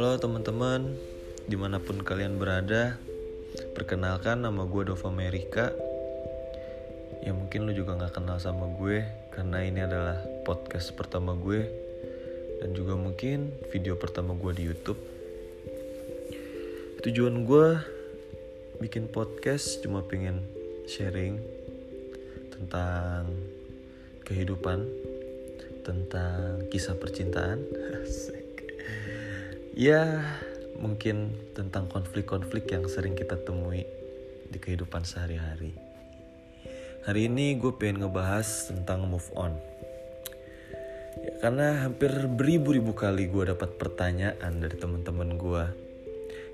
Halo teman-teman, di mana pun kalian berada, perkenalkan nama gue Dova Amerika. Ya mungkin lu juga gak kenal sama gue, karena ini adalah podcast pertama gue, dan juga mungkin video pertama gue di YouTube. Tujuan gue bikin podcast cuma pengen sharing tentang kehidupan, tentang kisah percintaan. ya, mungkin tentang konflik-konflik yang sering kita temui di kehidupan sehari-hari. Hari ini gue pengen ngebahas tentang move on. Ya, karena hampir beribu-ribu kali gue dapat pertanyaan dari teman-teman gue,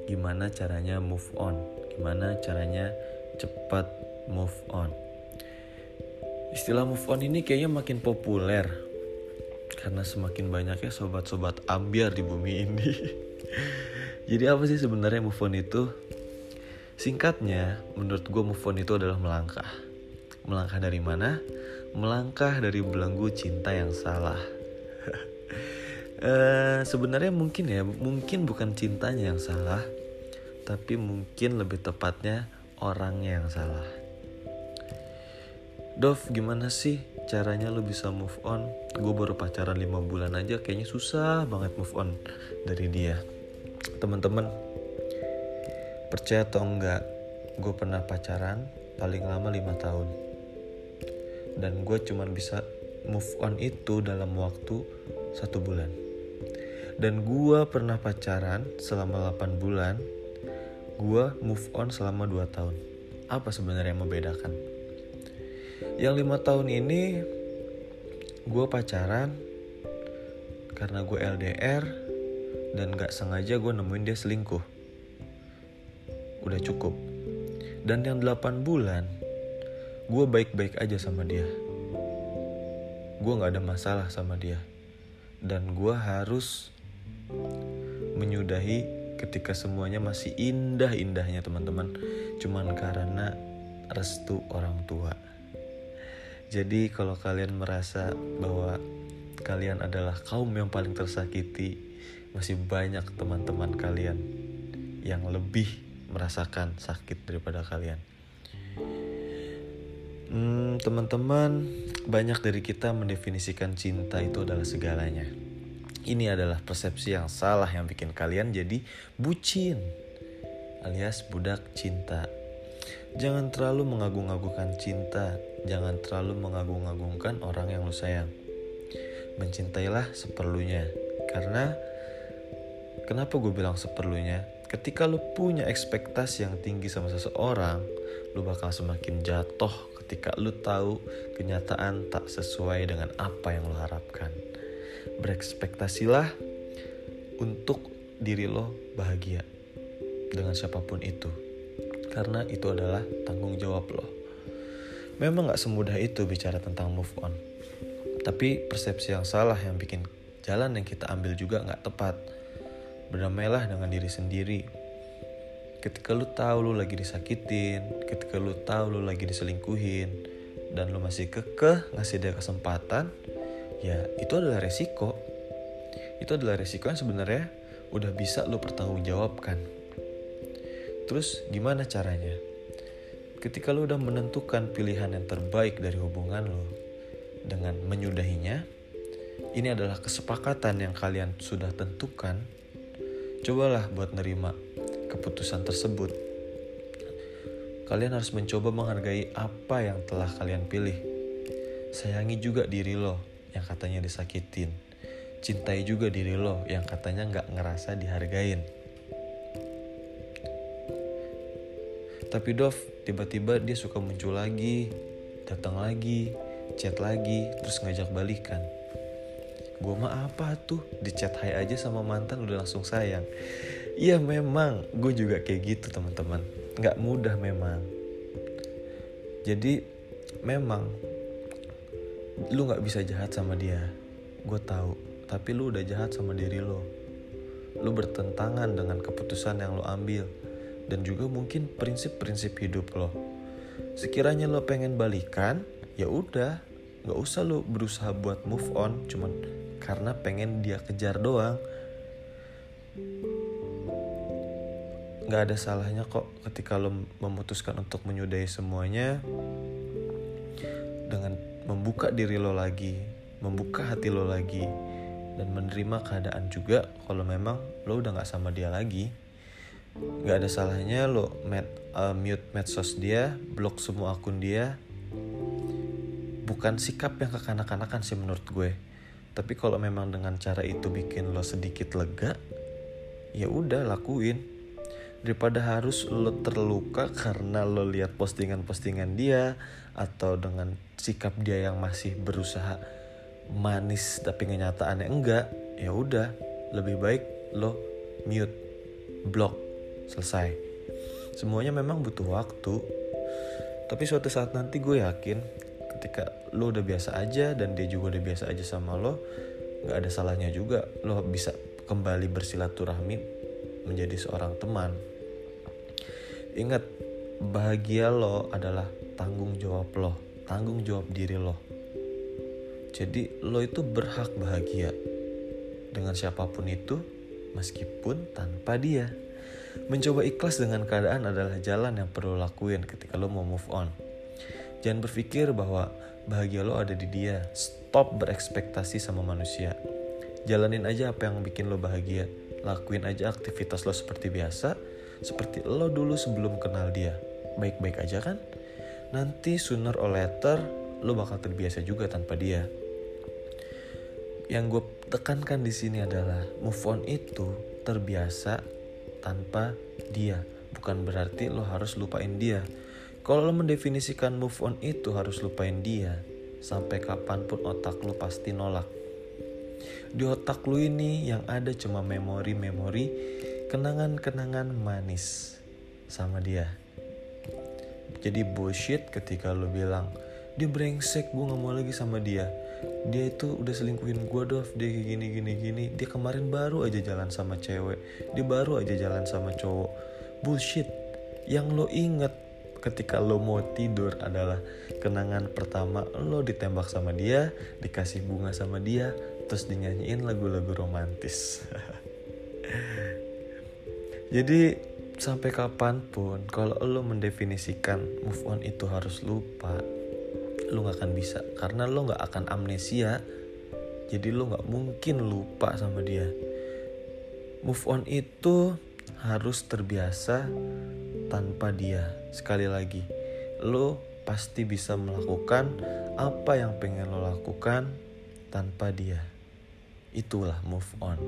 gimana caranya move on, gimana caranya cepat move on. Istilah move on ini kayaknya makin populer karena semakin banyaknya sobat-sobat ambiar di bumi ini. Jadi apa sih sebenarnya move on itu? Singkatnya, menurut gue move on itu adalah melangkah. Melangkah dari mana? Melangkah dari belenggu cinta yang salah. uh, sebenarnya mungkin ya, mungkin bukan cintanya yang salah, tapi mungkin lebih tepatnya orangnya yang salah. Dov gimana sih caranya lo bisa move on. Gue baru pacaran 5 bulan aja kayaknya susah banget move on dari dia. Teman-teman percaya atau enggak gue pernah pacaran paling lama 5 tahun. Dan gue cuman bisa move on itu dalam waktu satu bulan. Dan gue pernah pacaran selama 8 bulan gue move on selama 2 tahun. Apa sebenarnya yang membedakan yang lima tahun ini gue pacaran karena gue LDR dan gak sengaja gue nemuin dia selingkuh. Udah cukup. Dan yang 8 bulan gue baik-baik aja sama dia. Gue gak ada masalah sama dia. Dan gue harus menyudahi ketika semuanya masih indah-indahnya teman-teman. Cuman karena restu orang tua jadi kalau kalian merasa bahwa kalian adalah kaum yang paling tersakiti, masih banyak teman-teman kalian yang lebih merasakan sakit daripada kalian. Hmm, teman-teman, banyak dari kita mendefinisikan cinta itu adalah segalanya. Ini adalah persepsi yang salah yang bikin kalian jadi bucin alias budak cinta. Jangan terlalu mengagung-agungkan cinta, jangan terlalu mengagung-agungkan orang yang lu sayang. Mencintailah seperlunya, karena kenapa gue bilang seperlunya? Ketika lu punya ekspektasi yang tinggi sama seseorang, lu bakal semakin jatuh ketika lu tahu kenyataan tak sesuai dengan apa yang lu harapkan. Berekspektasilah untuk diri lo bahagia dengan siapa pun itu karena itu adalah tanggung jawab lo. Memang gak semudah itu bicara tentang move on. Tapi persepsi yang salah yang bikin jalan yang kita ambil juga gak tepat. Berdamailah dengan diri sendiri. Ketika lu tahu lu lagi disakitin, ketika lu tahu lu lagi diselingkuhin, dan lu masih kekeh ngasih dia kesempatan, ya itu adalah resiko. Itu adalah resiko yang sebenarnya udah bisa lu pertanggungjawabkan Terus gimana caranya? Ketika lo udah menentukan pilihan yang terbaik dari hubungan lo dengan menyudahinya, ini adalah kesepakatan yang kalian sudah tentukan. Cobalah buat nerima keputusan tersebut. Kalian harus mencoba menghargai apa yang telah kalian pilih. Sayangi juga diri lo yang katanya disakitin. Cintai juga diri lo yang katanya nggak ngerasa dihargain. Tapi Dov, tiba-tiba dia suka muncul lagi, datang lagi, chat lagi, terus ngajak balikan. Gue mah apa tuh, di chat hai aja sama mantan udah langsung sayang. Iya memang, gue juga kayak gitu teman-teman. Gak mudah memang. Jadi memang lu gak bisa jahat sama dia. Gue tahu, tapi lu udah jahat sama diri lo. Lu bertentangan dengan keputusan yang lo ambil dan juga mungkin prinsip-prinsip hidup lo. Sekiranya lo pengen balikan, ya udah, nggak usah lo berusaha buat move on, cuman karena pengen dia kejar doang. nggak ada salahnya kok ketika lo memutuskan untuk menyudahi semuanya dengan membuka diri lo lagi membuka hati lo lagi dan menerima keadaan juga kalau memang lo udah nggak sama dia lagi nggak ada salahnya lo med, uh, mute medsos dia blok semua akun dia. Bukan sikap yang kekanak-kanakan sih menurut gue. Tapi kalau memang dengan cara itu bikin lo sedikit lega ya udah lakuin. Daripada harus lo terluka karena lo lihat postingan-postingan dia atau dengan sikap dia yang masih berusaha manis tapi kenyataannya enggak ya udah. Lebih baik lo mute block selesai. Semuanya memang butuh waktu. Tapi suatu saat nanti gue yakin ketika lo udah biasa aja dan dia juga udah biasa aja sama lo nggak ada salahnya juga lo bisa kembali bersilaturahmi menjadi seorang teman. Ingat bahagia lo adalah tanggung jawab lo tanggung jawab diri lo. Jadi lo itu berhak bahagia dengan siapa pun itu meskipun tanpa dia Mencoba ikhlas dengan keadaan adalah jalan yang perlu lakuin ketika lo mau move on. Jangan berpikir bahwa bahagia lo ada di dia. Stop berekspektasi sama manusia. Jalanin aja apa yang bikin lo bahagia. Lakuin aja aktivitas lo seperti biasa, seperti lo dulu sebelum kenal dia. Baik-baik aja kan? Nanti sooner or later lo bakal terbiasa juga tanpa dia. Yang gue tekankan di sini adalah move on itu terbiasa tanpa dia. Bukan berarti lo harus lupain dia. Kalau lo mendefinisikan move on itu harus lupain dia, sampai kapan pun otak lo pasti nolak. Di otak lo ini yang ada cuma memori-memori, kenangan-kenangan manis sama dia. Jadi bullshit ketika lo bilang, dia brengsek gue gak mau lagi sama dia dia itu udah selingkuhin gue Dov. Dia kayak gini gini gini. Dia kemarin baru aja jalan sama cewek. Dia baru aja jalan sama cowok. Bullshit. Yang lo inget ketika lo mau tidur adalah kenangan pertama lo ditembak sama dia dikasih bunga sama dia terus dinyanyiin lagu-lagu romantis. Jadi sampai kapan pun kalau lo mendefinisikan move on itu harus lupa lo gak akan bisa. Karena lo gak akan amnesia. Jadi lo gak mungkin lupa sama dia. Move on itu harus terbiasa tanpa dia. Sekali lagi lo pasti bisa melakukan apa yang pengen lo lakukan tanpa dia. Itulah move on